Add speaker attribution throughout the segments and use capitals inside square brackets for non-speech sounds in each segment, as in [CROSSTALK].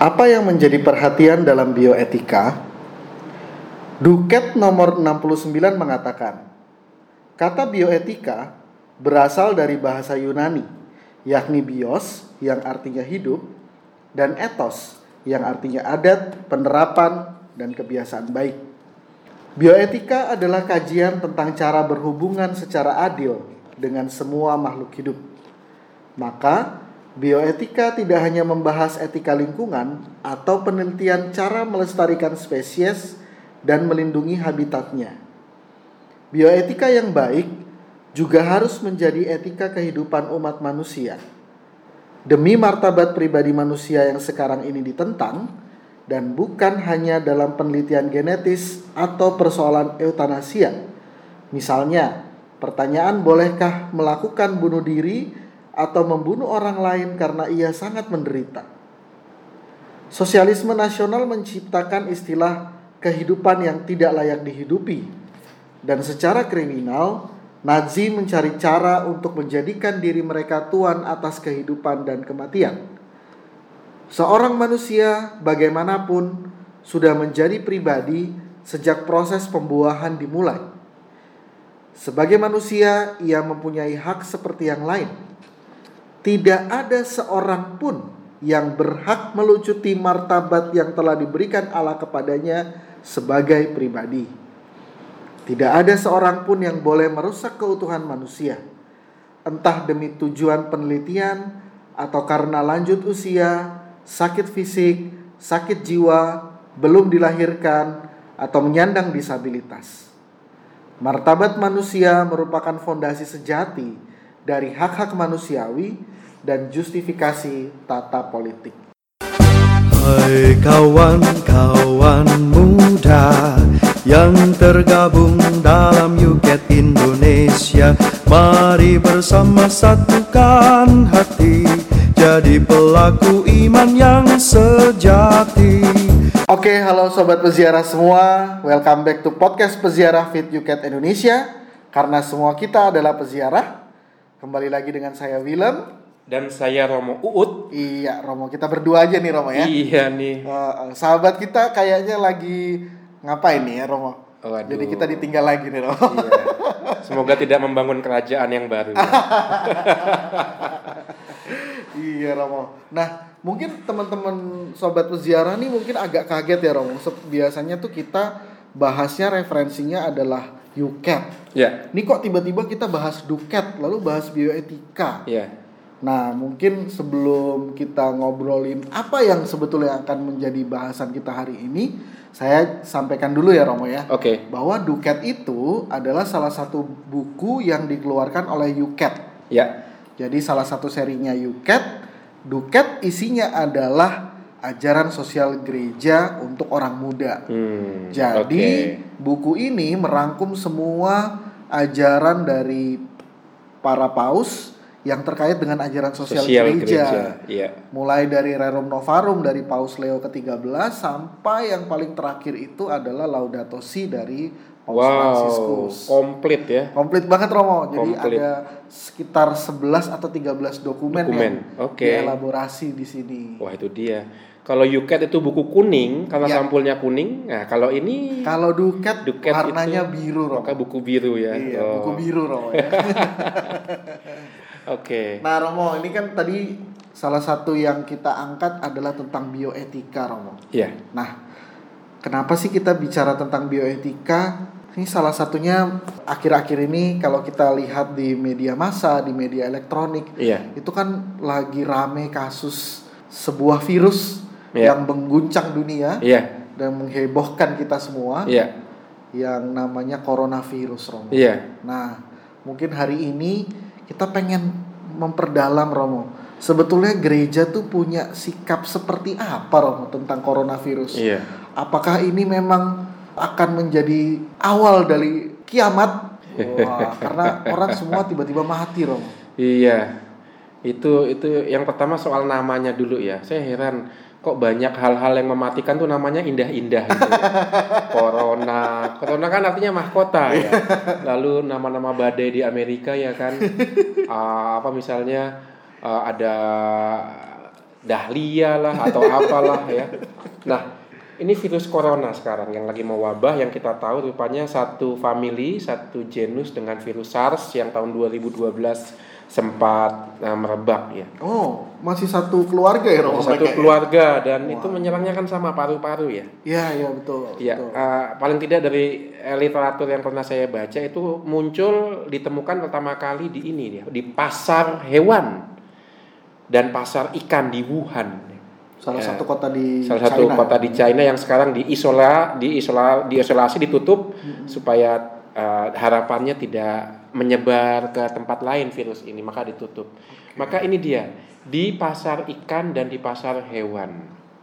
Speaker 1: Apa yang menjadi perhatian dalam bioetika? Duket nomor 69 mengatakan, kata bioetika berasal dari bahasa Yunani, yakni bios yang artinya hidup dan etos yang artinya adat, penerapan, dan kebiasaan baik. Bioetika adalah kajian tentang cara berhubungan secara adil dengan semua makhluk hidup. Maka, bioetika tidak hanya membahas etika lingkungan atau penelitian cara melestarikan spesies dan melindungi habitatnya. Bioetika yang baik juga harus menjadi etika kehidupan umat manusia. Demi martabat pribadi manusia yang sekarang ini ditentang, dan bukan hanya dalam penelitian genetis atau persoalan eutanasia. Misalnya, pertanyaan bolehkah melakukan bunuh diri atau membunuh orang lain karena ia sangat menderita. Sosialisme nasional menciptakan istilah kehidupan yang tidak layak dihidupi. Dan secara kriminal, Nazi mencari cara untuk menjadikan diri mereka tuan atas kehidupan dan kematian. Seorang manusia bagaimanapun sudah menjadi pribadi sejak proses pembuahan dimulai. Sebagai manusia, ia mempunyai hak seperti yang lain. Tidak ada seorang pun yang berhak melucuti martabat yang telah diberikan Allah kepadanya sebagai pribadi. Tidak ada seorang pun yang boleh merusak keutuhan manusia, entah demi tujuan penelitian atau karena lanjut usia sakit fisik, sakit jiwa, belum dilahirkan, atau menyandang disabilitas. Martabat manusia merupakan fondasi sejati dari hak-hak manusiawi dan justifikasi tata politik.
Speaker 2: Hai kawan-kawan muda yang tergabung dalam Yuket Indonesia Mari bersama satukan hati jadi pelaku iman yang sejati.
Speaker 1: Oke, halo sobat peziarah semua. Welcome back to podcast Peziarah Fit Yuket Indonesia. Karena semua kita adalah peziarah. Kembali lagi dengan saya Willem
Speaker 3: dan saya Romo Uut.
Speaker 1: Iya, Romo. Kita berdua aja nih Romo ya.
Speaker 3: Iya nih.
Speaker 1: Uh, sahabat kita kayaknya lagi ngapain nih ya Romo?
Speaker 3: Waduh.
Speaker 1: Jadi kita ditinggal lagi nih Romo.
Speaker 3: Iya. Semoga tidak membangun kerajaan yang baru. Ya. [LAUGHS]
Speaker 1: Iya Romo. Nah mungkin teman-teman sobat peziarah nih mungkin agak kaget ya Romo. Biasanya tuh kita bahasnya referensinya adalah UCAT.
Speaker 3: Ya.
Speaker 1: Ini kok tiba-tiba kita bahas duket lalu bahas bioetika.
Speaker 3: Ya.
Speaker 1: Nah mungkin sebelum kita ngobrolin apa yang sebetulnya akan menjadi bahasan kita hari ini, saya sampaikan dulu ya Romo ya.
Speaker 3: Oke. Okay.
Speaker 1: Bahwa duket itu adalah salah satu buku yang dikeluarkan oleh UCAT.
Speaker 3: Ya
Speaker 1: jadi salah satu serinya Yuket, Duket isinya adalah ajaran sosial gereja untuk orang muda.
Speaker 3: Hmm,
Speaker 1: Jadi okay. buku ini merangkum semua ajaran dari para paus yang terkait dengan ajaran sosial, sosial gereja. gereja.
Speaker 3: Yeah.
Speaker 1: Mulai dari Rerum Novarum dari Paus Leo ke-13 sampai yang paling terakhir itu adalah Laudato Si dari Paus
Speaker 3: wow,
Speaker 1: Franciscus.
Speaker 3: Komplit ya.
Speaker 1: Komplit banget Romo. Jadi
Speaker 3: komplit.
Speaker 1: ada sekitar 11 atau 13 dokumen,
Speaker 3: dokumen.
Speaker 1: yang
Speaker 3: okay.
Speaker 1: dielaborasi di sini.
Speaker 3: Wah, itu dia. Kalau Yuket itu buku kuning karena ya. sampulnya kuning. Nah, kalau ini
Speaker 1: kalau Duket,
Speaker 3: Duket
Speaker 1: warnanya itu, biru Romo.
Speaker 3: Maka buku biru ya.
Speaker 1: Iya, oh. buku biru Romo ya. [LAUGHS]
Speaker 3: Oke. Okay.
Speaker 1: Nah, Romo, ini kan tadi salah satu yang kita angkat adalah tentang bioetika, Romo.
Speaker 3: Iya.
Speaker 1: Nah, Kenapa sih kita bicara tentang bioetika? Ini salah satunya akhir-akhir ini kalau kita lihat di media massa, di media elektronik,
Speaker 3: iya.
Speaker 1: itu kan lagi rame kasus sebuah virus iya. yang mengguncang dunia
Speaker 3: iya.
Speaker 1: dan menghebohkan kita semua,
Speaker 3: iya.
Speaker 1: yang namanya coronavirus, Romo.
Speaker 3: Iya.
Speaker 1: Nah, mungkin hari ini kita pengen memperdalam, Romo. Sebetulnya gereja tuh punya sikap seperti apa, Romo, tentang coronavirus?
Speaker 3: Iya
Speaker 1: apakah ini memang akan menjadi awal dari kiamat? Wah, [LAUGHS] karena orang semua tiba-tiba mati, Rom.
Speaker 3: Iya. Itu itu yang pertama soal namanya dulu ya. Saya heran kok banyak hal-hal yang mematikan tuh namanya indah-indah gitu ya. [LAUGHS] Corona. Corona kan artinya mahkota ya. Lalu nama-nama badai di Amerika ya kan. Uh, [LAUGHS] apa misalnya uh, ada dahlia lah atau apalah ya. Nah, ini virus corona sekarang yang lagi mewabah yang kita tahu rupanya satu family, satu genus dengan virus SARS yang tahun 2012 sempat uh, merebak ya.
Speaker 1: Oh, masih satu keluarga ya Romo?
Speaker 3: Satu
Speaker 1: mereka ya?
Speaker 3: keluarga dan
Speaker 1: Wah.
Speaker 3: itu menyerangnya kan sama paru-paru ya.
Speaker 1: Iya, iya betul.
Speaker 3: Ya,
Speaker 1: betul.
Speaker 3: uh, paling tidak dari eh, literatur yang pernah saya baca itu muncul ditemukan pertama kali di ini ya, di pasar hewan dan pasar ikan di Wuhan.
Speaker 1: Salah
Speaker 3: ya.
Speaker 1: satu kota di
Speaker 3: Salah satu
Speaker 1: China.
Speaker 3: kota di China yang sekarang diisola, diisola, diisolasi, ditutup supaya uh, harapannya tidak menyebar ke tempat lain virus ini, maka ditutup. Maka ini dia di pasar ikan dan di pasar hewan.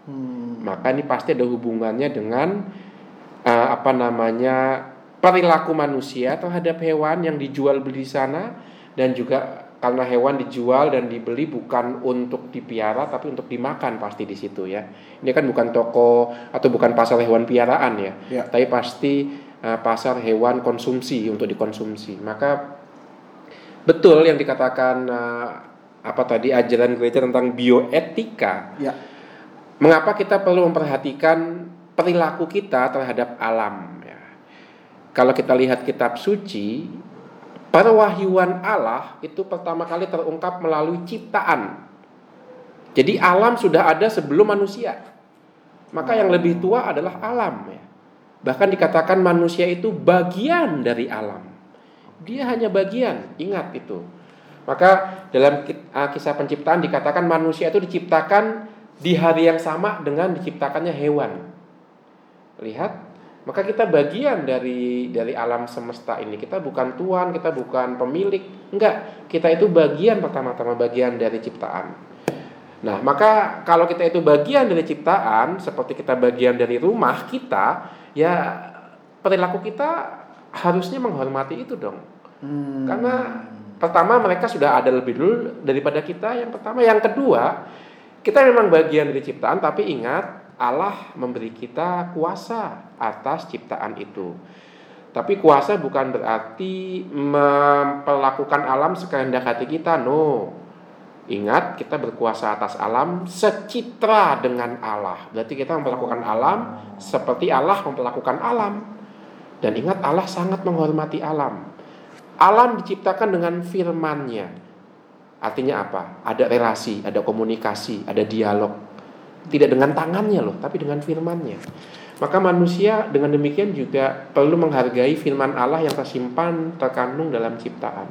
Speaker 1: Hmm.
Speaker 3: Maka ini pasti ada hubungannya dengan uh, apa namanya perilaku manusia terhadap hewan yang dijual beli di sana dan juga karena hewan dijual dan dibeli bukan untuk dipiara tapi untuk dimakan pasti di situ ya. Ini kan bukan toko atau bukan pasar hewan piaraan ya,
Speaker 1: Ya.
Speaker 3: tapi pasti uh, pasar hewan konsumsi untuk dikonsumsi. Maka betul yang dikatakan uh, apa tadi ajaran gereja tentang bioetika
Speaker 1: Ya.
Speaker 3: Mengapa kita perlu memperhatikan perilaku kita terhadap alam? Ya. Kalau kita lihat kitab suci, perwahyuan Allah itu pertama kali terungkap melalui ciptaan. Jadi alam sudah ada sebelum manusia. Maka yang lebih tua adalah alam. Ya. Bahkan dikatakan manusia itu bagian dari alam. Dia hanya bagian, ingat itu. Maka dalam ah, kisah penciptaan dikatakan manusia itu diciptakan di hari yang sama dengan diciptakannya hewan. Lihat, maka kita bagian dari dari alam semesta ini. Kita bukan tuan, kita bukan pemilik. Enggak, kita itu bagian pertama-tama bagian dari ciptaan. Nah, maka kalau kita itu bagian dari ciptaan, seperti kita bagian dari rumah kita, ya perilaku kita harusnya menghormati itu dong.
Speaker 1: Hmm.
Speaker 3: Karena pertama mereka sudah ada lebih dulu daripada kita. Yang pertama, yang kedua, kita memang bagian dari ciptaan, tapi ingat Allah memberi kita kuasa atas ciptaan itu. Tapi kuasa bukan berarti memperlakukan alam sekehendak hati kita, no. Ingat, kita berkuasa atas alam secitra dengan Allah. Berarti kita memperlakukan alam seperti Allah memperlakukan alam. Dan ingat, Allah sangat menghormati alam. Alam diciptakan dengan firman-Nya. Artinya apa? Ada relasi, ada komunikasi, ada dialog. Tidak dengan tangannya loh, tapi dengan firman-Nya. Maka manusia dengan demikian juga perlu menghargai firman Allah yang tersimpan terkandung dalam ciptaan.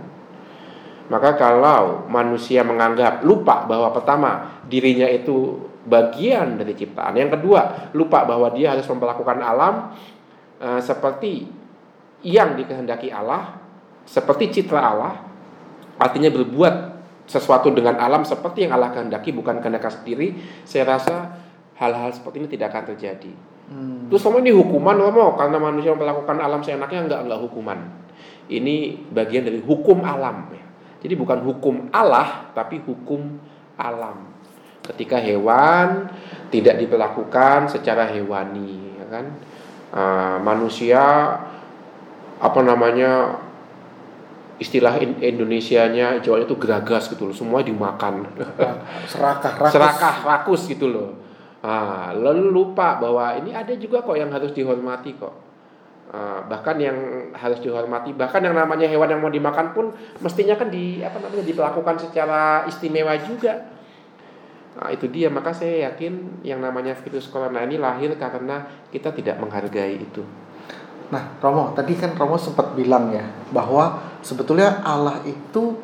Speaker 3: Maka kalau manusia menganggap lupa bahwa pertama dirinya itu bagian dari ciptaan, yang kedua lupa bahwa dia harus memperlakukan alam eh, seperti yang dikehendaki Allah, seperti citra Allah, artinya berbuat sesuatu dengan alam seperti yang Allah kehendaki bukan kehendak sendiri, saya rasa hal-hal seperti ini tidak akan terjadi.
Speaker 1: Hmm.
Speaker 3: Terus sama ini hukuman Romo karena manusia memperlakukan alam seenaknya enggak enggak hukuman. Ini bagian dari hukum alam ya. Jadi bukan hukum Allah tapi hukum alam. Ketika hewan tidak diperlakukan secara hewani, ya kan? Ah, manusia apa namanya istilah in- Indonesianya Jawa itu geragas gitu loh, semua dimakan. [LAUGHS]
Speaker 1: Serakah, rakus.
Speaker 3: serakah rakus gitu loh. Ah, lalu lupa bahwa ini ada juga kok yang harus dihormati kok. Ah, bahkan yang harus dihormati, bahkan yang namanya hewan yang mau dimakan pun mestinya kan di apa namanya diperlakukan secara istimewa juga. Nah, itu dia maka saya yakin yang namanya virus corona ini lahir karena kita tidak menghargai itu.
Speaker 1: Nah, Romo, tadi kan Romo sempat bilang ya bahwa sebetulnya Allah itu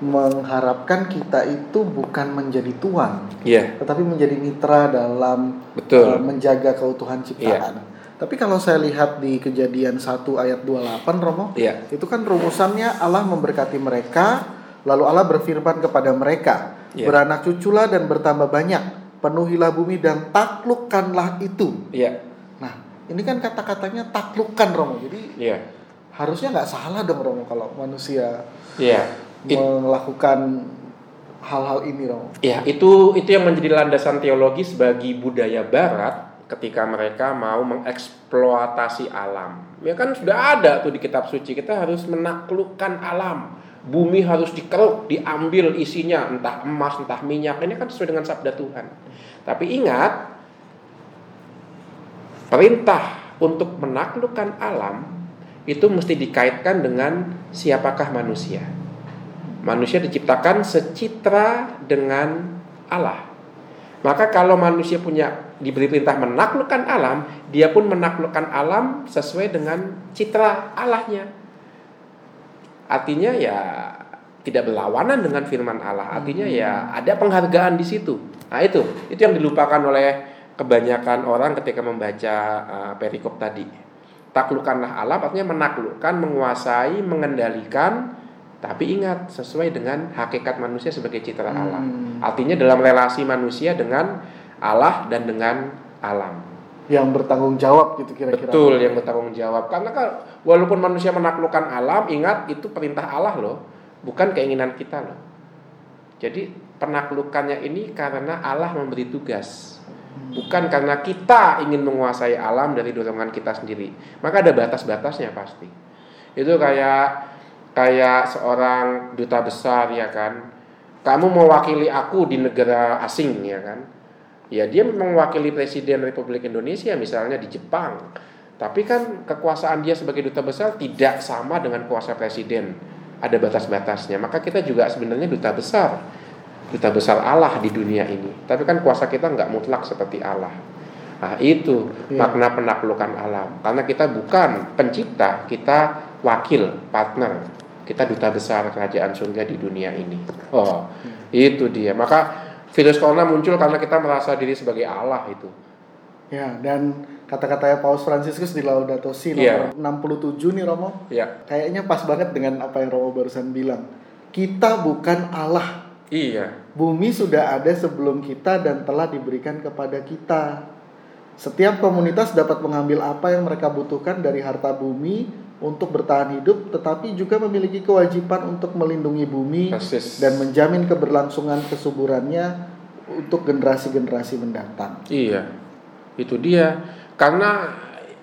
Speaker 1: mengharapkan kita itu bukan menjadi tuan,
Speaker 3: Iya,
Speaker 1: tetapi menjadi mitra dalam
Speaker 3: betul.
Speaker 1: eh, menjaga keutuhan ciptaan. Tapi kalau saya lihat di kejadian 1 ayat 28 Romo,
Speaker 3: Iya.
Speaker 1: itu kan rumusannya Allah memberkati mereka, lalu Allah berfirman kepada mereka,
Speaker 3: Iya.
Speaker 1: beranak cuculah dan bertambah banyak, penuhilah bumi dan taklukkanlah itu.
Speaker 3: Iya,
Speaker 1: Nah, ini kan kata-katanya taklukkan Romo. Jadi
Speaker 3: iya.
Speaker 1: harusnya nggak salah dong Romo kalau manusia
Speaker 3: Iya. It-
Speaker 1: melakukan hal-hal ini Romo.
Speaker 3: Ya, itu itu yang menjadi landasan teologis bagi budaya barat ketika mereka mau mengeksploitasi alam. Ya kan sudah ada tuh di kitab suci, kita harus menaklukkan alam, bumi harus dikeruk, diambil isinya, entah emas, entah minyak. Ini kan sesuai dengan sabda Tuhan. Tapi ingat, perintah untuk menaklukkan alam itu mesti dikaitkan dengan siapakah manusia. Manusia diciptakan secitra dengan Allah. Maka kalau manusia punya diberi perintah menaklukkan alam, dia pun menaklukkan alam sesuai dengan citra Allahnya. Artinya ya tidak berlawanan dengan firman Allah. Artinya ya ada penghargaan di situ. Nah itu, itu yang dilupakan oleh kebanyakan orang ketika membaca uh, perikop tadi. Taklukkanlah alam artinya menaklukkan, menguasai, mengendalikan tapi ingat sesuai dengan hakikat manusia sebagai citra Allah. Hmm. Artinya dalam relasi manusia dengan Allah dan dengan alam.
Speaker 1: Yang bertanggung jawab gitu kira-kira.
Speaker 3: Betul, yang bertanggung jawab. Karena kan walaupun manusia menaklukkan alam, ingat itu perintah Allah loh, bukan keinginan kita loh. Jadi penaklukannya ini karena Allah memberi tugas. Bukan karena kita ingin menguasai alam dari dorongan kita sendiri. Maka ada batas-batasnya pasti. Itu kayak kayak seorang duta besar ya kan? Kamu mewakili aku di negara asing ya kan? Ya dia memang mewakili presiden Republik Indonesia misalnya di Jepang. Tapi kan kekuasaan dia sebagai duta besar tidak sama dengan kuasa presiden. Ada batas-batasnya. Maka kita juga sebenarnya duta besar duta besar Allah di dunia ini tapi kan kuasa kita nggak mutlak seperti Allah nah itu ya. makna penaklukan alam karena kita bukan pencipta kita wakil partner kita duta besar kerajaan surga di dunia ini. Oh, itu dia. Maka virus corona muncul karena kita merasa diri sebagai Allah itu.
Speaker 1: Ya, dan kata-katanya Paus Fransiskus di Laudato Si nomor yeah. 67 nih Romo.
Speaker 3: Yeah.
Speaker 1: Kayaknya pas banget dengan apa yang Romo barusan bilang. Kita bukan Allah.
Speaker 3: Iya.
Speaker 1: Bumi sudah ada sebelum kita dan telah diberikan kepada kita. Setiap komunitas dapat mengambil apa yang mereka butuhkan dari harta bumi untuk bertahan hidup, tetapi juga memiliki kewajiban untuk melindungi bumi
Speaker 3: Persis.
Speaker 1: dan menjamin keberlangsungan kesuburannya untuk generasi-generasi mendatang.
Speaker 3: Iya, itu dia. Karena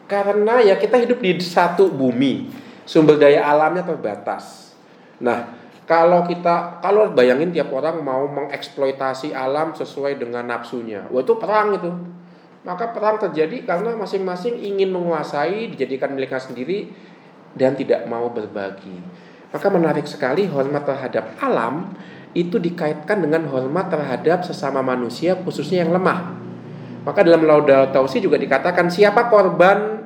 Speaker 3: karena ya kita hidup di satu bumi, sumber daya alamnya terbatas. Nah, kalau kita kalau bayangin tiap orang mau mengeksploitasi alam sesuai dengan nafsunya, wah itu perang itu. Maka perang terjadi karena masing-masing ingin menguasai, dijadikan miliknya sendiri, dan tidak mau berbagi. Maka menarik sekali hormat terhadap alam itu dikaitkan dengan hormat terhadap sesama manusia khususnya yang lemah. Maka dalam Laudato Si juga dikatakan siapa korban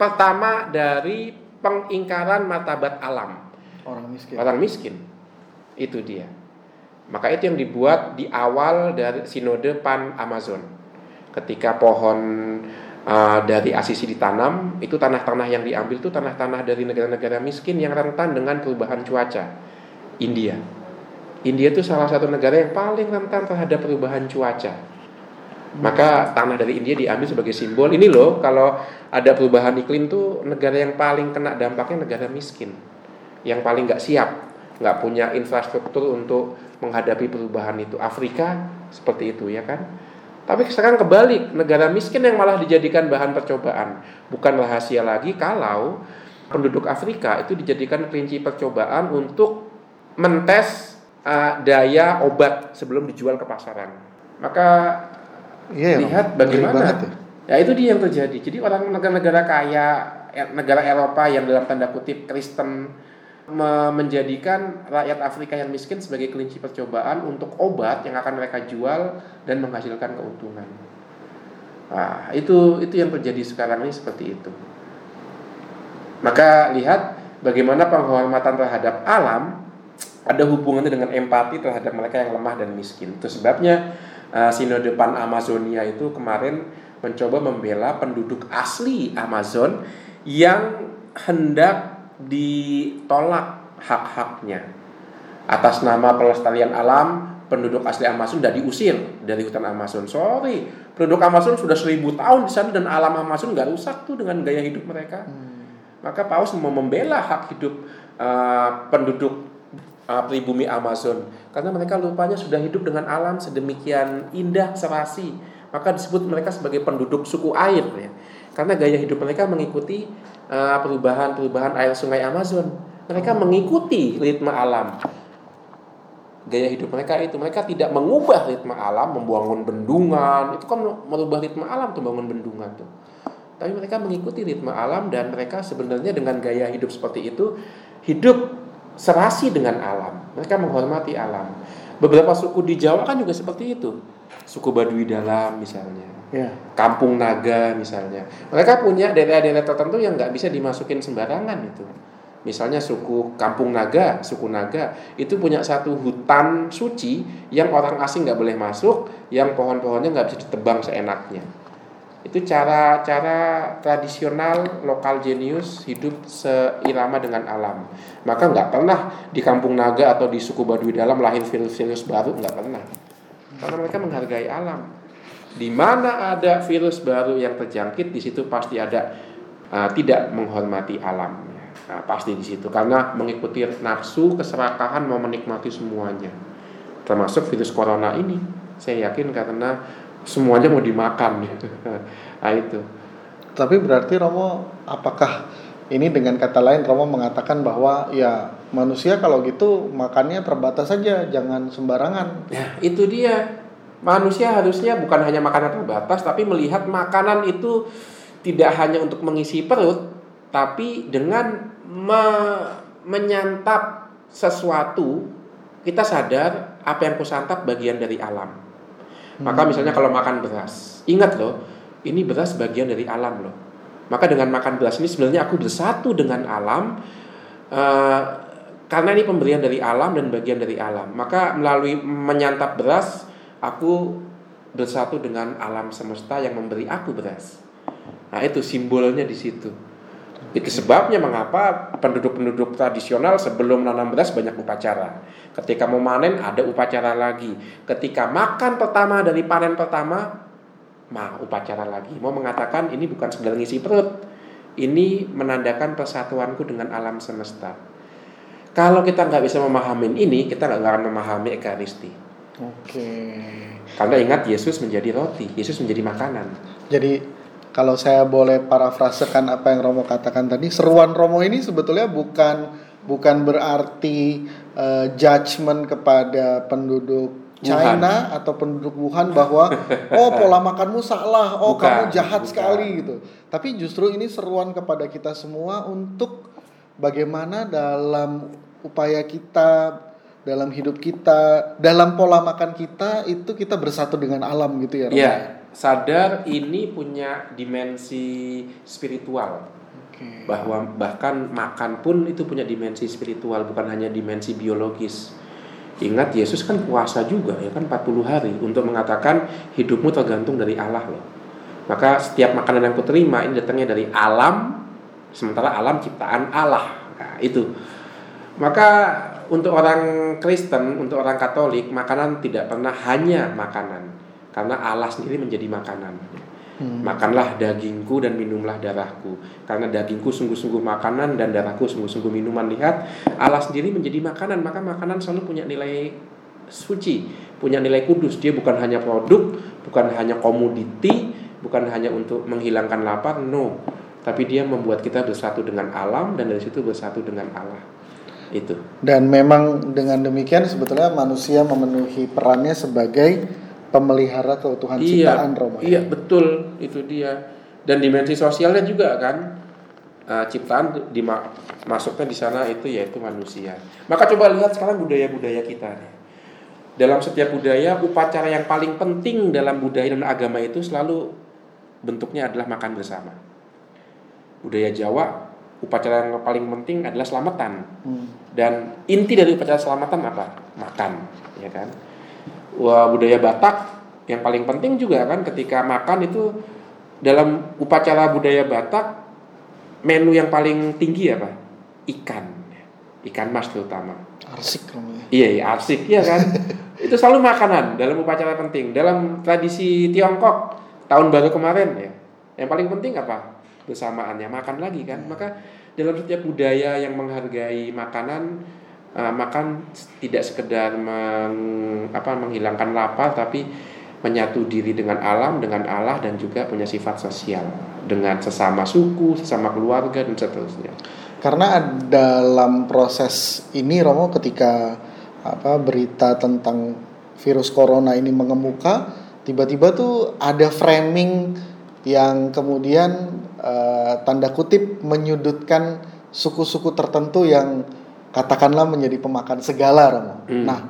Speaker 3: pertama dari pengingkaran martabat alam?
Speaker 1: Orang miskin.
Speaker 3: Orang miskin. Itu dia. Maka itu yang dibuat di awal dari sinode Pan Amazon. Ketika pohon uh, dari asisi ditanam itu tanah-tanah yang diambil itu tanah-tanah dari negara-negara miskin yang rentan dengan perubahan cuaca. India. India itu salah satu negara yang paling rentan terhadap perubahan cuaca. Maka tanah dari India diambil sebagai simbol. Ini loh kalau ada perubahan iklim tuh negara yang paling kena dampaknya negara miskin. Yang paling nggak siap nggak punya infrastruktur untuk menghadapi perubahan itu Afrika seperti itu ya kan tapi sekarang kebalik, negara miskin yang malah dijadikan bahan percobaan. Bukan rahasia lagi kalau penduduk Afrika itu dijadikan kelinci percobaan untuk mentes uh, daya obat sebelum dijual ke pasaran. Maka yeah, lihat bagaimana. Ya. ya itu dia yang terjadi. Jadi orang negara-negara kaya, eh, negara Eropa yang dalam tanda kutip Kristen menjadikan rakyat Afrika yang miskin sebagai kelinci percobaan untuk obat yang akan mereka jual dan menghasilkan keuntungan. Nah, itu itu yang terjadi sekarang ini seperti itu. Maka lihat bagaimana penghormatan terhadap alam ada hubungannya dengan empati terhadap mereka yang lemah dan miskin. Itu sebabnya uh, sinode pan Amazonia itu kemarin mencoba membela penduduk asli Amazon yang hendak ditolak hak-haknya. Atas nama pelestarian alam penduduk asli Amazon sudah diusir dari hutan Amazon. Sorry penduduk Amazon sudah seribu tahun di sana dan alam Amazon nggak rusak tuh dengan gaya hidup mereka. Hmm. maka Paus mau membela hak hidup uh, penduduk uh, pribumi Amazon. Karena mereka lupanya sudah hidup dengan alam sedemikian indah serasi. Maka disebut mereka sebagai penduduk suku air ya karena gaya hidup mereka mengikuti perubahan-perubahan air sungai Amazon. Mereka mengikuti ritme alam. Gaya hidup mereka itu mereka tidak mengubah ritme alam, membangun bendungan. Itu kan merubah ritme alam tuh bangun bendungan tuh. Tapi mereka mengikuti ritme alam dan mereka sebenarnya dengan gaya hidup seperti itu hidup serasi dengan alam. Mereka menghormati alam. Beberapa suku di Jawa kan juga seperti itu. Suku Baduy Dalam misalnya.
Speaker 1: Ya.
Speaker 3: Kampung Naga misalnya. Mereka punya daerah-daerah tertentu yang nggak bisa dimasukin sembarangan itu. Misalnya suku Kampung Naga, suku Naga itu punya satu hutan suci yang orang asing nggak boleh masuk, yang pohon-pohonnya nggak bisa ditebang seenaknya. Itu cara-cara tradisional lokal jenius hidup seirama dengan alam. Maka nggak pernah di Kampung Naga atau di suku Baduy Dalam lahir virus-virus baru nggak pernah. Karena mereka menghargai alam. Di mana ada virus baru yang terjangkit, di situ pasti ada uh, tidak menghormati alam. Nah, pasti di situ karena mengikuti nafsu keserakahan mau menikmati semuanya. Termasuk virus corona ini. Saya yakin karena semuanya mau dimakan. [LAUGHS] nah, itu.
Speaker 1: Tapi berarti Romo apakah ini dengan kata lain Romo mengatakan bahwa ya manusia kalau gitu makannya terbatas saja, jangan sembarangan.
Speaker 3: Ya, itu dia. Manusia harusnya bukan hanya makanan terbatas tapi melihat makanan itu tidak hanya untuk mengisi perut tapi dengan me menyantap sesuatu kita sadar apa yang kusantap bagian dari alam. Maka misalnya kalau makan beras, ingat loh, ini beras bagian dari alam loh. Maka dengan makan beras ini sebenarnya aku bersatu dengan alam uh, karena ini pemberian dari alam dan bagian dari alam. Maka melalui menyantap beras aku bersatu dengan alam semesta yang memberi aku beras. Nah, itu simbolnya di situ. Itu sebabnya mengapa penduduk-penduduk tradisional sebelum nanam beras banyak upacara. Ketika mau panen ada upacara lagi. Ketika makan pertama dari panen pertama, mah upacara lagi. Mau mengatakan ini bukan sekedar ngisi perut. Ini menandakan persatuanku dengan alam semesta. Kalau kita nggak bisa memahami ini, kita nggak akan memahami ekaristi.
Speaker 1: Oke.
Speaker 3: Karena ingat Yesus menjadi roti, Yesus menjadi makanan.
Speaker 1: Jadi kalau saya boleh parafrasekan apa yang Romo katakan tadi, seruan Romo ini sebetulnya bukan bukan berarti uh, judgement kepada penduduk China
Speaker 3: Wuhan.
Speaker 1: atau penduduk Wuhan bahwa [LAUGHS] oh pola makanmu salah, oh
Speaker 3: Bukan,
Speaker 1: kamu jahat
Speaker 3: bukan.
Speaker 1: sekali gitu. Tapi justru ini seruan kepada kita semua untuk bagaimana dalam upaya kita dalam hidup kita, dalam pola makan kita itu kita bersatu dengan alam gitu ya.
Speaker 3: Iya, sadar ini punya dimensi spiritual.
Speaker 1: Oke.
Speaker 3: bahwa bahkan makan pun itu punya dimensi spiritual bukan hanya dimensi biologis ingat Yesus kan puasa juga ya kan 40 hari untuk mengatakan hidupmu tergantung dari Allah loh maka setiap makanan yang kuterima ini datangnya dari alam sementara alam ciptaan Allah nah, itu maka untuk orang Kristen untuk orang Katolik makanan tidak pernah hanya makanan. Karena Allah sendiri menjadi makanan.
Speaker 1: Hmm.
Speaker 3: Makanlah dagingku dan minumlah darahku. Karena dagingku sungguh-sungguh makanan dan darahku sungguh-sungguh minuman. Lihat Allah sendiri menjadi makanan. Maka makanan selalu punya nilai suci Punya nilai kudus. Dia bukan hanya produk Bukan hanya komoditi Bukan hanya untuk menghilangkan lapar No. Tapi dia membuat kita bersatu dengan alam Dan dari situ bersatu dengan Allah Itu
Speaker 1: Dan memang dengan demikian sebetulnya manusia memenuhi perannya sebagai pemelihara keutuhan ciptaan Romo. ya?
Speaker 3: Iya betul itu dia. Dan dimensi sosialnya juga kan uh, ciptaan masuknya di sana itu yaitu manusia. Maka coba lihat sekarang budaya-budaya kita nih. Dalam setiap budaya upacara yang paling penting dalam budaya dan agama itu selalu bentuknya adalah makan bersama. Budaya Jawa upacara yang paling penting adalah selamatan.
Speaker 1: Hmm.
Speaker 3: Dan inti dari upacara selamatan apa? Makan, ya kan? Wah, budaya Batak yang paling penting juga kan ketika makan itu dalam upacara budaya Batak menu yang paling tinggi apa? Ikan. Ikan mas terutama.
Speaker 1: Arsik Romo ya.
Speaker 3: Iya, iya arsik ya kan. [LAUGHS] itu selalu makanan dalam upacara penting. Dalam tradisi Tiongkok tahun baru kemarin ya. Yang paling penting apa? Bersamaannya makan lagi kan. Maka dalam setiap budaya yang menghargai makanan uh, makan tidak sekedar meng, apa, menghilangkan lapar tapi menyatu diri dengan alam, dengan Allah dan juga punya sifat sosial dengan sesama suku, sesama keluarga dan seterusnya.
Speaker 1: Karena dalam proses ini Romo ketika apa berita tentang virus corona ini mengemuka, tiba-tiba tuh ada framing yang kemudian uh, tanda kutip menyudutkan suku-suku tertentu yang katakanlah menjadi pemakan segala Romo. Hmm. Nah,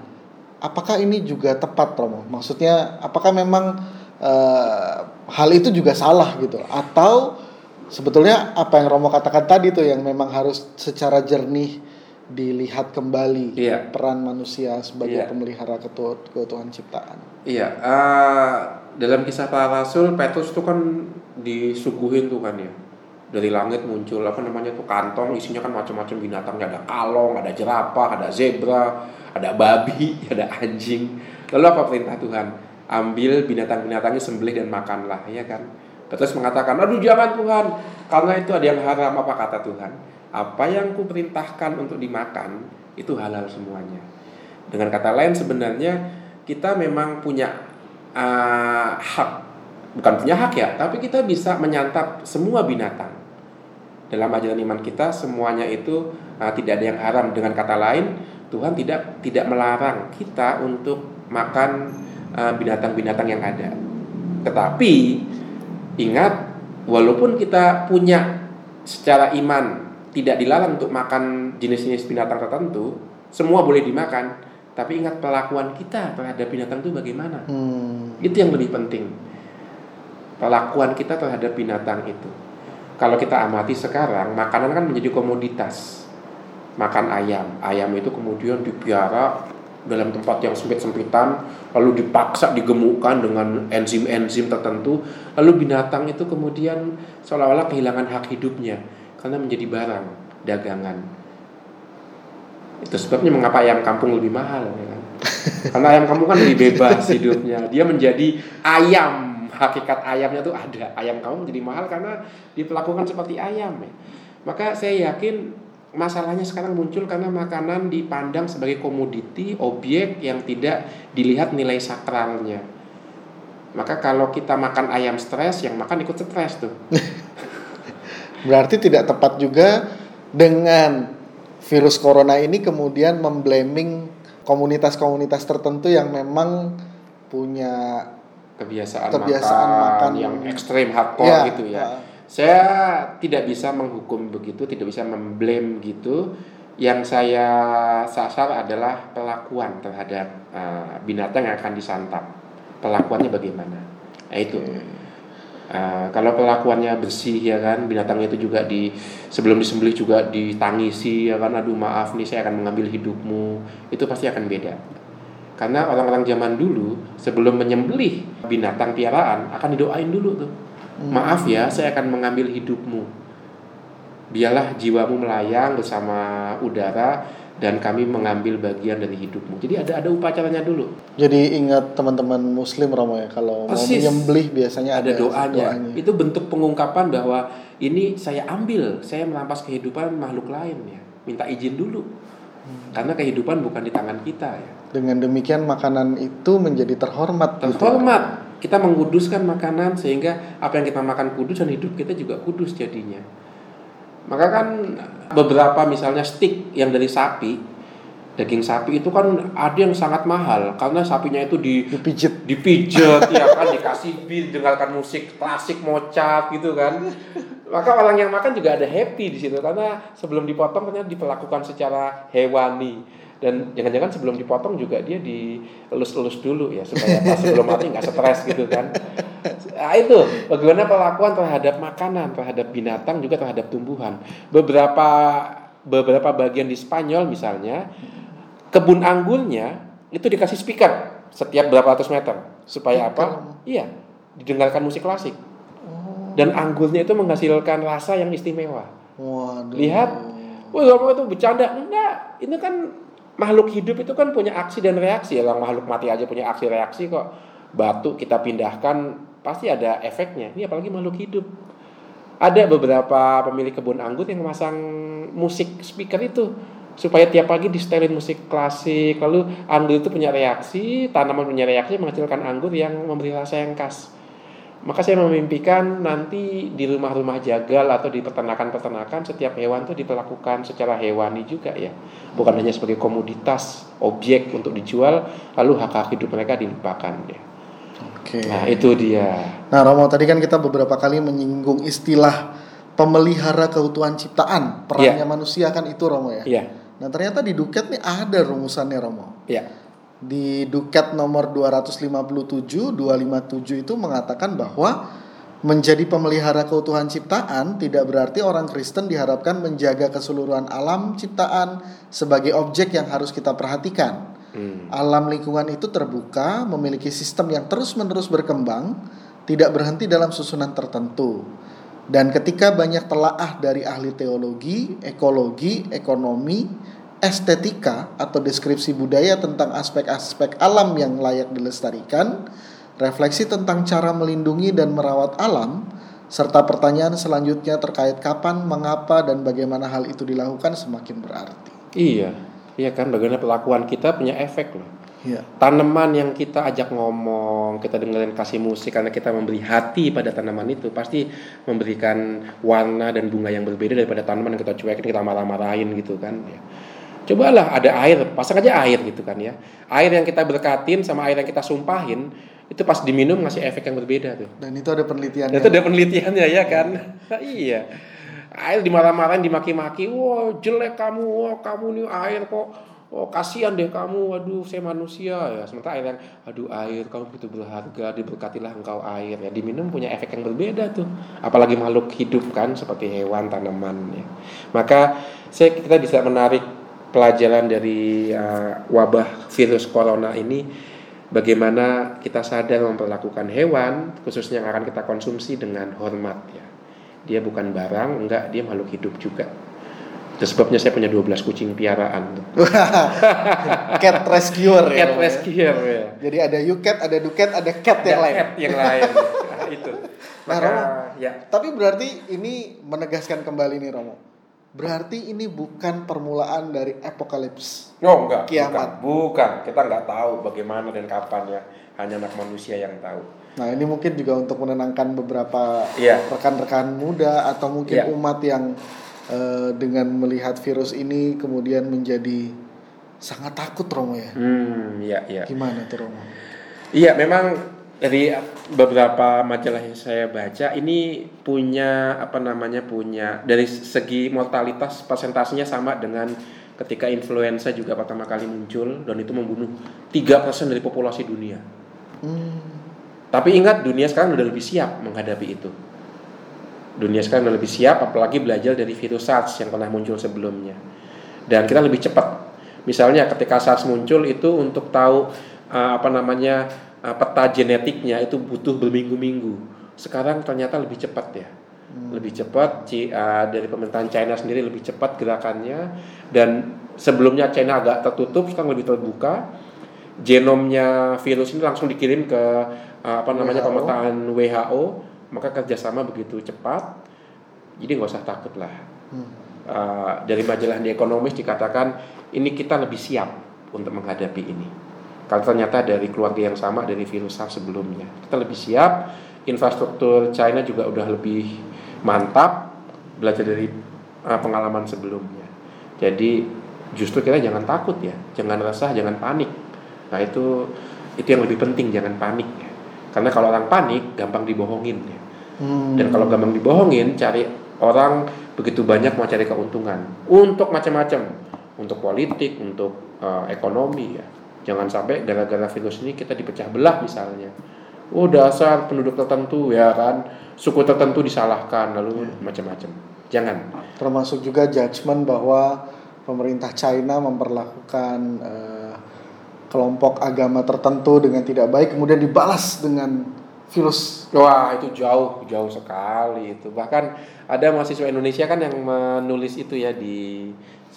Speaker 1: apakah ini juga tepat Romo? Maksudnya apakah memang uh, hal itu juga salah gitu atau sebetulnya apa yang Romo katakan tadi tuh yang memang harus secara jernih dilihat kembali iya. peran manusia sebagai iya. pemelihara keutuhan ciptaan.
Speaker 3: Iya, uh, dalam kisah para rasul Petrus itu kan disuguhin tuh kan ya dari langit muncul apa namanya tuh kantong isinya kan macam-macam binatang ada kalong, ada jerapah, ada zebra, ada babi, [LAUGHS] ada anjing. Lalu apa perintah Tuhan? Ambil binatang-binatangnya sembelih dan makanlah, ya kan? Petrus mengatakan, aduh jangan Tuhan, karena itu ada yang haram. Apa kata Tuhan? Apa yang kuperintahkan untuk dimakan, itu halal semuanya. Dengan kata lain sebenarnya kita memang punya uh, hak, bukan punya hak ya, tapi kita bisa menyantap semua binatang. Dalam ajaran iman kita semuanya itu uh, tidak ada yang haram. Dengan kata lain, Tuhan tidak tidak melarang kita untuk makan uh, binatang-binatang yang ada. Tetapi Ingat, walaupun kita punya secara iman tidak dilarang untuk makan jenis-jenis binatang tertentu, semua boleh dimakan. Tapi ingat perlakuan kita terhadap binatang itu bagaimana? Hmm. Itu yang lebih penting. Perlakuan kita terhadap binatang itu. Kalau kita amati sekarang, makanan kan menjadi komoditas. Makan ayam, ayam itu kemudian dipiara dalam tempat yang sempit-sempitan lalu dipaksa digemukkan dengan enzim-enzim tertentu lalu binatang itu kemudian seolah-olah kehilangan hak hidupnya karena menjadi barang dagangan itu sebabnya mengapa ayam kampung lebih mahal ya kan? [LAUGHS] karena ayam kampung kan lebih bebas hidupnya dia menjadi ayam hakikat ayamnya tuh ada ayam kampung menjadi mahal karena diperlakukan seperti ayam ya. maka saya yakin masalahnya sekarang muncul karena makanan dipandang sebagai komoditi, objek yang tidak dilihat nilai sakralnya. Maka kalau kita makan ayam stres, yang makan ikut stres tuh. [LAUGHS]
Speaker 1: Berarti tidak tepat juga dengan virus corona ini kemudian memblaming komunitas-komunitas tertentu yang memang punya
Speaker 3: kebiasaan, kebiasaan makan, makan yang ekstrim hardcore ya, gitu ya. Uh, saya tidak bisa menghukum begitu, tidak bisa memblame gitu. Yang saya sasar adalah pelakuan terhadap uh, binatang yang akan disantap. Pelakuannya bagaimana? Nah itu. Uh, kalau pelakuannya bersih ya kan binatangnya itu juga di sebelum disembelih juga ditangisi ya kan aduh maaf nih saya akan mengambil hidupmu. Itu pasti akan beda. Karena orang-orang zaman dulu sebelum menyembelih binatang piaraan akan didoain dulu tuh. Maaf ya, saya akan mengambil hidupmu. Biarlah jiwamu melayang bersama udara dan kami mengambil bagian dari hidupmu. Jadi ada ada upacaranya dulu.
Speaker 1: Jadi ingat teman-teman Muslim Romo ya kalau Persis. mau menyembelih biasanya
Speaker 3: ada, ada doanya. doanya. Itu bentuk pengungkapan bahwa ini saya ambil, saya merampas kehidupan makhluk lain ya. Minta izin dulu. Hmm. Karena kehidupan bukan di tangan kita ya.
Speaker 1: Dengan demikian makanan itu menjadi terhormat.
Speaker 3: Terhormat. Gitu kita menguduskan makanan sehingga apa yang kita makan kudus dan hidup kita juga kudus jadinya. Maka kan beberapa misalnya stick yang dari sapi, daging sapi itu kan ada yang sangat mahal. Karena sapinya itu di
Speaker 1: dipijit,
Speaker 3: dipijit [LAUGHS] ya kan dikasih beat, dengarkan musik klasik mocap gitu kan. Maka orang yang makan juga ada happy di situ. Karena sebelum dipotong ternyata diperlakukan secara hewani dan jangan-jangan sebelum dipotong juga dia dielus-elus dulu ya supaya pas sebelum mati nggak stres gitu kan. Nah, itu bagaimana perlakuan terhadap makanan terhadap binatang juga terhadap tumbuhan. Beberapa beberapa bagian di Spanyol misalnya kebun anggurnya itu dikasih speaker setiap berapa ratus meter. Supaya apa? Iya didengarkan musik klasik. Oh. dan anggurnya itu menghasilkan rasa yang istimewa. Waduh. lihat Wah, itu bercanda enggak. Ini kan makhluk hidup itu kan punya aksi dan reaksi. Orang makhluk mati aja punya aksi reaksi kok. Batu kita pindahkan pasti ada efeknya. Ini apalagi makhluk hidup. Ada beberapa pemilik kebun anggur yang memasang musik speaker itu. Supaya tiap pagi di setelin musik klasik. Lalu anggur itu punya reaksi tanaman punya reaksi menghasilkan anggur yang memberi rasa yang khas Maka saya memimpikan nanti di rumah-rumah jagal atau di peternakan-peternakan setiap hewan itu diperlakukan secara hewani juga ya. Bukan hanya sebagai komoditas, objek untuk dijual, lalu hak-hak hidup mereka dilupakan ya.
Speaker 1: Oke.
Speaker 3: Nah itu dia.
Speaker 1: Nah, Romo tadi kan kita beberapa kali menyinggung istilah pemelihara keutuhan ciptaan. Perannya manusia kan itu Romo ya.
Speaker 3: Iya,
Speaker 1: Nah, ternyata di Duket nih ada rumusannya Romo.
Speaker 3: iya.
Speaker 1: Di Duket nomor 257 257 itu mengatakan bahwa menjadi pemelihara keutuhan ciptaan tidak berarti orang Kristen diharapkan menjaga keseluruhan alam ciptaan sebagai objek yang harus kita perhatikan.
Speaker 3: Hmm.
Speaker 1: Alam lingkungan itu terbuka, memiliki sistem yang terus-menerus berkembang, tidak berhenti dalam susunan tertentu. Dan ketika banyak telaah dari ahli teologi, ekologi, ekonomi, estetika atau deskripsi budaya tentang aspek-aspek alam yang layak dilestarikan, refleksi tentang cara melindungi dan merawat alam, serta pertanyaan selanjutnya terkait kapan, mengapa, dan bagaimana hal itu dilakukan semakin berarti.
Speaker 3: Iya, iya kan bagaimana perlakuan kita punya efek loh.
Speaker 1: Ya.
Speaker 3: Tanaman yang kita ajak ngomong, kita dengerin kasih musik karena kita memberi hati pada tanaman itu pasti memberikan warna dan bunga yang berbeda daripada tanaman yang kita cuekin, kita marah-marahin gitu kan. Ya. Cobalah ada air, pasang aja air gitu kan ya. Air yang kita berkatin sama air yang kita sumpahin itu pas diminum ngasih efek yang berbeda tuh.
Speaker 1: Dan itu ada penelitiannya.
Speaker 3: Dan itu ada penelitiannya ya kan? [LAUGHS] iya. Air dimarah-marahin, dimaki-maki, wah jelek kamu, wah kamu nih air kok, oh kasihan deh kamu, waduh saya manusia ya. Sementara air yang, aduh air kamu begitu berharga, diberkatilah engkau air ya. Diminum punya efek yang berbeda tuh. Apalagi makhluk hidup kan, seperti hewan, tanaman ya. Maka saya kita bisa menarik pelajaran dari uh, wabah virus corona ini bagaimana kita sadar memperlakukan hewan khususnya yang akan kita konsumsi dengan hormat ya. Dia bukan barang, enggak, dia makhluk hidup juga. Itu sebabnya saya punya 12 kucing piaraan. [LAUGHS]
Speaker 1: cat rescuer ya.
Speaker 3: Cat
Speaker 1: ya.
Speaker 3: rescuer ya.
Speaker 1: Jadi ada you cat, ada duket, ada cat yang
Speaker 3: Ada
Speaker 1: lain.
Speaker 3: cat yang lain. [LAUGHS] Nah, itu.
Speaker 1: Nah,
Speaker 3: Maka
Speaker 1: Romo.
Speaker 3: ya.
Speaker 1: Tapi berarti ini menegaskan kembali nih Romo. Berarti ini bukan permulaan dari apokalips.
Speaker 3: Oh enggak,
Speaker 1: Kiamat.
Speaker 3: bukan, bukan. Kita nggak tahu bagaimana dan kapan ya. Hanya anak manusia yang tahu.
Speaker 1: Nah, ini mungkin juga untuk menenangkan beberapa
Speaker 3: Iya.
Speaker 1: rekan-rekan muda atau mungkin
Speaker 3: Iya.
Speaker 1: umat yang eh, dengan melihat virus ini kemudian menjadi sangat takut Romo ya.
Speaker 3: Hmm, iya, iya.
Speaker 1: Gimana tuh Romo?
Speaker 3: Iya, memang dari beberapa majalah yang saya baca ini punya apa namanya punya dari segi mortalitas persentasenya sama dengan ketika influenza juga pertama kali muncul dan itu membunuh 3% dari populasi dunia.
Speaker 1: Hmm.
Speaker 3: Tapi ingat dunia sekarang udah lebih siap menghadapi itu. Dunia sekarang udah lebih siap apalagi belajar dari virus SARS yang pernah muncul sebelumnya. Dan kita lebih cepat. Misalnya ketika SARS muncul itu untuk tahu uh, apa namanya uh, peta genetiknya itu butuh berminggu-minggu. Sekarang ternyata lebih cepat ya. Lebih cepat uh, dari pemerintahan China sendiri lebih cepat gerakannya dan sebelumnya China agak tertutup sekarang lebih terbuka. Genomnya virus ini langsung dikirim ke uh, apa namanya
Speaker 1: WHO.
Speaker 3: pemetaan WHO, maka kerjasama begitu cepat. Jadi nggak usah takut lah. Uh, dari majalah The Economist dikatakan ini kita lebih siap untuk menghadapi ini. Kalau ternyata dari keluarga yang sama dari virus SARS sebelumnya, kita lebih siap. Infrastruktur China juga udah lebih mantap belajar dari uh, pengalaman sebelumnya. Jadi justru kita jangan takut ya, jangan resah, jangan panik. Nah itu itu yang lebih penting jangan panik ya. Karena kalau orang panik gampang dibohongin ya.
Speaker 1: Hmm.
Speaker 3: Dan kalau gampang dibohongin, cari orang begitu banyak mau cari keuntungan untuk macam-macam, untuk politik, untuk eh, ekonomi ya. Jangan sampai gara-gara virus ini kita dipecah belah misalnya. Oh dasar penduduk tertentu ya kan, suku tertentu disalahkan lalu macam-macam. Jangan.
Speaker 1: termasuk juga judgement bahwa pemerintah China memperlakukan eh, kelompok agama tertentu dengan tidak baik kemudian dibalas dengan virus
Speaker 3: Wah itu jauh jauh sekali itu bahkan ada mahasiswa Indonesia kan yang menulis itu ya di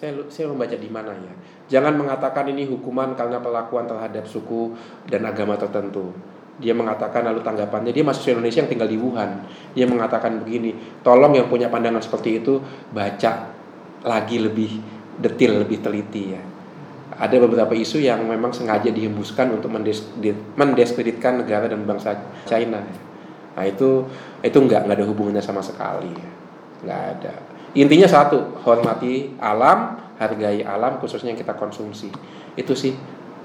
Speaker 3: saya saya membaca di mana ya? Jangan mengatakan ini hukuman karena perlakuan terhadap suku dan agama tertentu. Dia mengatakan lalu tanggapannya dia mahasiswa Indonesia yang tinggal di Wuhan. Dia mengatakan begini tolong yang punya pandangan seperti itu baca lagi lebih detil lebih teliti ya. Ada beberapa isu yang memang sengaja dihembuskan untuk mendiskreditkan negara dan bangsa China. Nah itu itu nggak nggak ada hubungannya sama sekali, nggak ada. Intinya satu, hormati alam, hargai alam khususnya yang kita konsumsi. Itu sih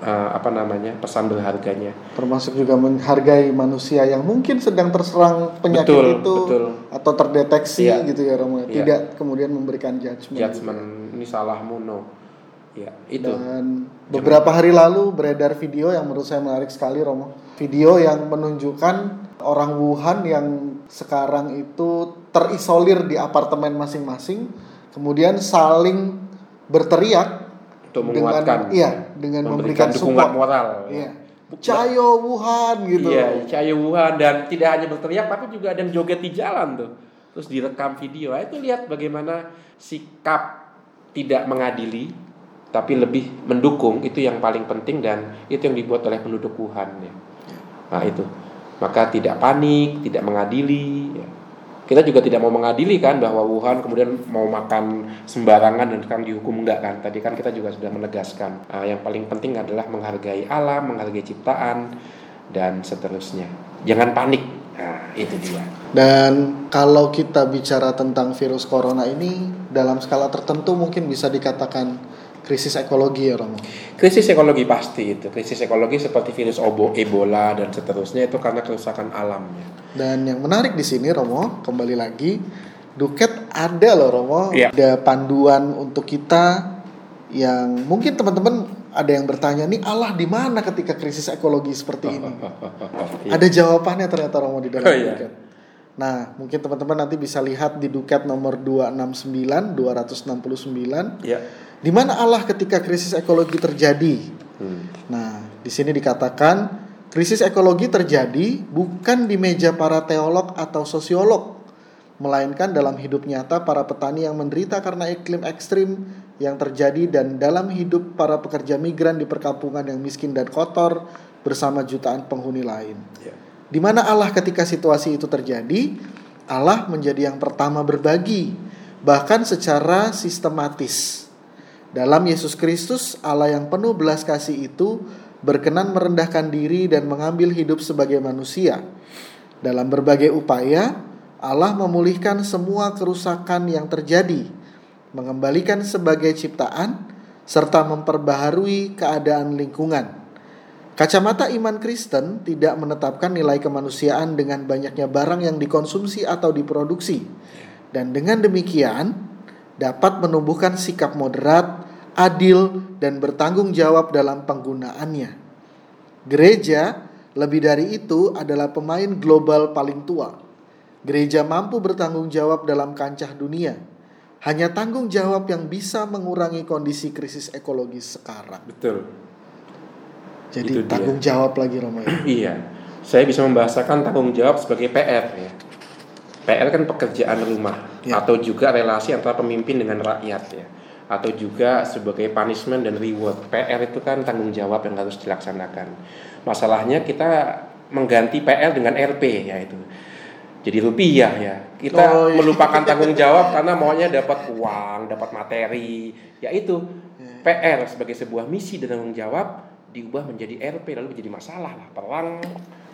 Speaker 3: uh, apa namanya pesan berharganya.
Speaker 1: Termasuk juga menghargai manusia yang mungkin sedang terserang penyakit
Speaker 3: Betul,
Speaker 1: itu
Speaker 3: betul.
Speaker 1: atau terdeteksi
Speaker 3: Iya.
Speaker 1: gitu ya Romo.
Speaker 3: Iya.
Speaker 1: Tidak kemudian memberikan judgment.
Speaker 3: Judgment ini salahmu no. Ya itu.
Speaker 1: Dan beberapa hari lalu beredar video yang menurut saya menarik sekali Romo. Video yang menunjukkan orang Wuhan yang sekarang itu terisolir di apartemen masing-masing, kemudian saling berteriak
Speaker 3: Untuk
Speaker 1: dengan
Speaker 3: menguatkan.
Speaker 1: iya dengan memberikan,
Speaker 3: memberikan dukungan
Speaker 1: support.
Speaker 3: moral.
Speaker 1: Iya. Cayo Wuhan gitu.
Speaker 3: Iya, Cahaya Wuhan dan tidak hanya berteriak tapi juga ada yang joget di jalan tuh. Terus direkam video. Nah, itu lihat bagaimana sikap tidak mengadili tapi lebih mendukung itu yang paling penting dan itu yang dibuat oleh penduduk Wuhan ya. Nah, itu. Maka tidak panik, tidak mengadili ya. Kita juga tidak mau mengadili kan bahwa Wuhan kemudian mau makan sembarangan dan sekarang dihukum enggak kan. Tadi kan kita juga sudah menegaskan. Ah, yang paling penting adalah menghargai alam, menghargai ciptaan dan seterusnya. Jangan panik. Nah, itu dia.
Speaker 1: Dan kalau kita bicara tentang virus corona ini dalam skala tertentu mungkin bisa dikatakan krisis ekologi ya Romo.
Speaker 3: Krisis ekologi pasti itu. Krisis ekologi seperti virus obo, Ebola dan seterusnya itu karena kerusakan alamnya.
Speaker 1: Dan yang menarik di sini Romo, kembali lagi Duket ada loh Romo,
Speaker 3: Iya.
Speaker 1: ada panduan untuk kita yang mungkin teman-teman ada yang bertanya nih Allah di mana ketika krisis ekologi seperti [LAUGHS] ini?
Speaker 3: Iya.
Speaker 1: Ada jawabannya ternyata Romo di dalam
Speaker 3: Oh, iya.
Speaker 1: Duket. Nah, mungkin teman-teman nanti bisa lihat di Duket nomor 269 269
Speaker 3: Ya.
Speaker 1: Di mana Allah ketika krisis ekologi terjadi.
Speaker 3: Hmm.
Speaker 1: Nah, di sini dikatakan krisis ekologi terjadi bukan di meja para teolog atau sosiolog, melainkan dalam hidup nyata para petani yang menderita karena iklim ekstrim yang terjadi dan dalam hidup para pekerja migran di perkampungan yang miskin dan kotor bersama jutaan penghuni lain.
Speaker 3: Ya.
Speaker 1: Di mana Allah ketika situasi itu terjadi, Allah menjadi yang pertama berbagi, bahkan secara sistematis. Dalam Yesus Kristus, Allah yang penuh belas kasih itu berkenan merendahkan diri dan mengambil hidup sebagai manusia. Dalam berbagai upaya, Allah memulihkan semua kerusakan yang terjadi, mengembalikan sebagai ciptaan, serta memperbaharui keadaan lingkungan. Kacamata iman Kristen tidak menetapkan nilai kemanusiaan dengan banyaknya barang yang dikonsumsi atau diproduksi. Dan dengan demikian dapat menumbuhkan sikap moderat, adil, dan bertanggung jawab dalam penggunaannya. Gereja lebih dari itu adalah pemain global paling tua. Gereja mampu bertanggung jawab dalam kancah dunia. Hanya tanggung jawab yang bisa mengurangi kondisi krisis ekologis sekarang.
Speaker 3: Betul.
Speaker 1: Jadi
Speaker 3: Itu dia.
Speaker 1: tanggung jawab lagi Romo ya. [CLEARS THROAT]
Speaker 3: Iya. Saya bisa membahasakan tanggung jawab sebagai PR ya. PR kan pekerjaan rumah
Speaker 1: Ya.
Speaker 3: atau juga relasi antara pemimpin dengan rakyat ya. Atau juga sebagai punishment dan reward. PR itu kan tanggung jawab yang harus dilaksanakan. Masalahnya kita mengganti PR dengan RP ya itu. Jadi rupiah ya. Kita
Speaker 1: Oh, iya.
Speaker 3: melupakan [LAUGHS] tanggung jawab karena maunya dapat uang, dapat materi. Ya itu
Speaker 1: Iya.
Speaker 3: PR sebagai sebuah misi dan tanggung jawab diubah menjadi RP lalu menjadi masalah lah perang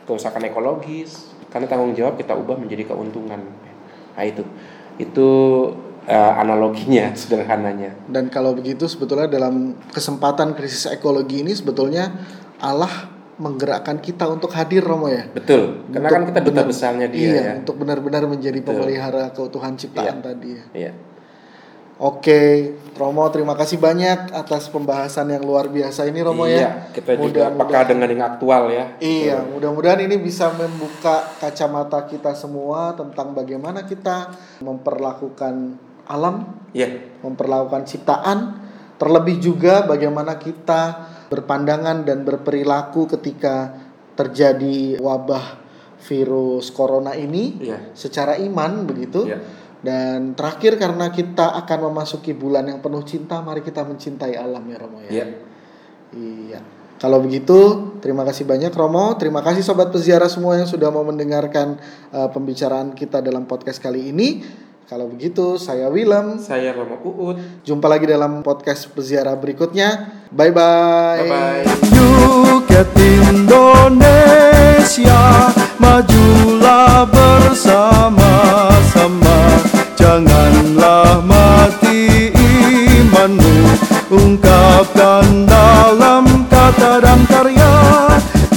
Speaker 3: kerusakan ekologis karena tanggung jawab kita ubah menjadi keuntungan nah itu itu eh, analoginya [LAUGHS] sederhananya
Speaker 1: Dan kalau begitu sebetulnya dalam kesempatan krisis ekologi ini sebetulnya Allah menggerakkan kita untuk hadir Romo ya.
Speaker 3: betul karena
Speaker 1: Untuk
Speaker 3: kan kita duta
Speaker 1: benar-
Speaker 3: besarnya dia
Speaker 1: iya,
Speaker 3: ya
Speaker 1: untuk benar-benar menjadi
Speaker 3: Betul.
Speaker 1: pemelihara keutuhan ciptaan
Speaker 3: Iya.
Speaker 1: tadi ya.
Speaker 3: Iya.
Speaker 1: Oke, Romo terima kasih banyak atas pembahasan yang luar biasa ini Romo ya.
Speaker 3: iya kita juga
Speaker 1: Mudah-mudahan-
Speaker 3: peka dengan yang aktual ya
Speaker 1: Iya, mudah-mudahan ini bisa membuka kacamata kita semua tentang bagaimana kita memperlakukan alam,
Speaker 3: Iya.
Speaker 1: memperlakukan ciptaan, terlebih juga bagaimana kita berpandangan dan berperilaku ketika terjadi wabah virus corona ini
Speaker 3: Iya.
Speaker 1: secara iman begitu.
Speaker 3: Iya.
Speaker 1: Dan terakhir karena kita akan memasuki bulan yang penuh cinta, mari kita mencintai alam ya Romo ya.
Speaker 3: Iya.
Speaker 1: Iya. Kalau begitu, terima kasih banyak Romo. Terima kasih sobat peziarah semua yang sudah mau mendengarkan uh, pembicaraan kita dalam podcast kali ini. Kalau begitu, saya Willem.
Speaker 3: saya Romo Uut
Speaker 1: Jumpa lagi dalam podcast peziarah berikutnya. Bye bye.
Speaker 3: bye bye
Speaker 2: Yuket Indonesia Majulah Janganlah mati imanmu Ungkapkan dalam kata dan karya.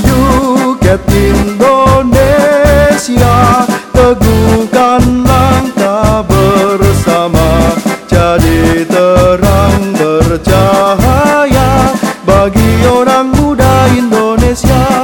Speaker 2: Juket Indonesia Teguhkan langkah bersama. Jadi terang bercahaya Bagi orang muda Indonesia.